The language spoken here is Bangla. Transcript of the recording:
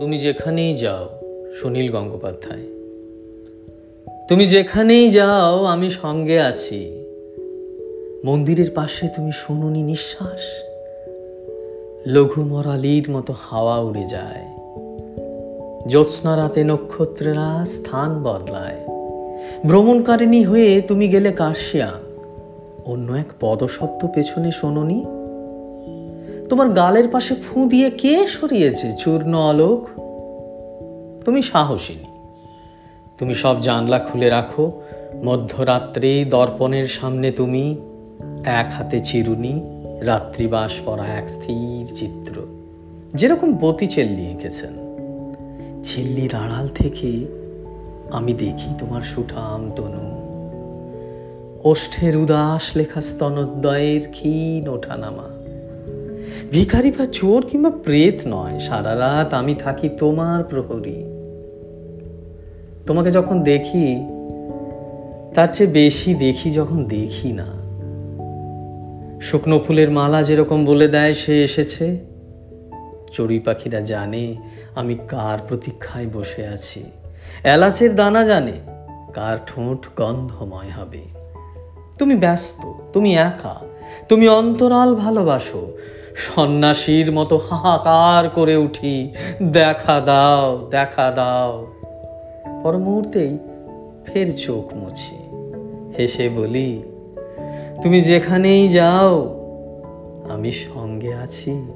তুমি যেখানেই যাও, সুনীল গঙ্গোপাধ্যায়। তুমি যেখানেই যাও, আমি সঙ্গে আছি। মন্দিরের পাশে তুমি শুনুনি নিঃশ্বাস। লঘু মরালির মতো হাওয়া উড়ে যায়। জ্যোৎস্না রাতে নক্ষত্রেরা স্থান বদলায়। ভ্রমণকারিণী হয়ে তুমি গেলে কার্শিয়া। অন্য এক পদশব্দ পেছনে শোনি তোমার গালের পাশে ফু দিয়ে কে সরিয়েছে চূর্ণ আলোক? তুমি সাহসিনী। তুমি সব জানলা খুলে রাখো। মধ্যরাত্রে দর্পণের সামনে তুমি এক হাতে চিরুনি, রাত্রিবাস পরা এক স্থির চিত্র। যেরকম বতি চেল্লি এঁকেছেন। ছিল্লির আড়াল থেকে আমি দেখি তোমার সুঠাম তনু। ওষ্ঠের উদাস লেখা স্তনোদ্দয়ের ক্ষীণ ওঠানামা। ভিখারি বা চোর কিংবা প্রেত নয়, সারা রাত আমি থাকি তোমার প্রহরী। তোমাকে যখন দেখি, তার চেয়ে বেশি দেখি যখন দেখি না। শুকনো ফুলের মালা যেরকম বলে দেয়, সে এসেছে। চড়ুই পাখিরা জানে আমি কার প্রতীক্ষায় বসে আছি। এলাচের দানা জানে কার ঠোঁট গন্ধময় হবে। তুমি ব্যস্ত, তুমি একা, তুমি অন্তরাল ভালোবাসো সন্ন্যাসীর মতো হাহাকার করে উঠি। দেখা দাও দেখা দাও। পর মুহূর্তেই ফের চোখ মুছি। হেসে বলি, তুমি যেখানেই যাও, আমি সঙ্গে আছি।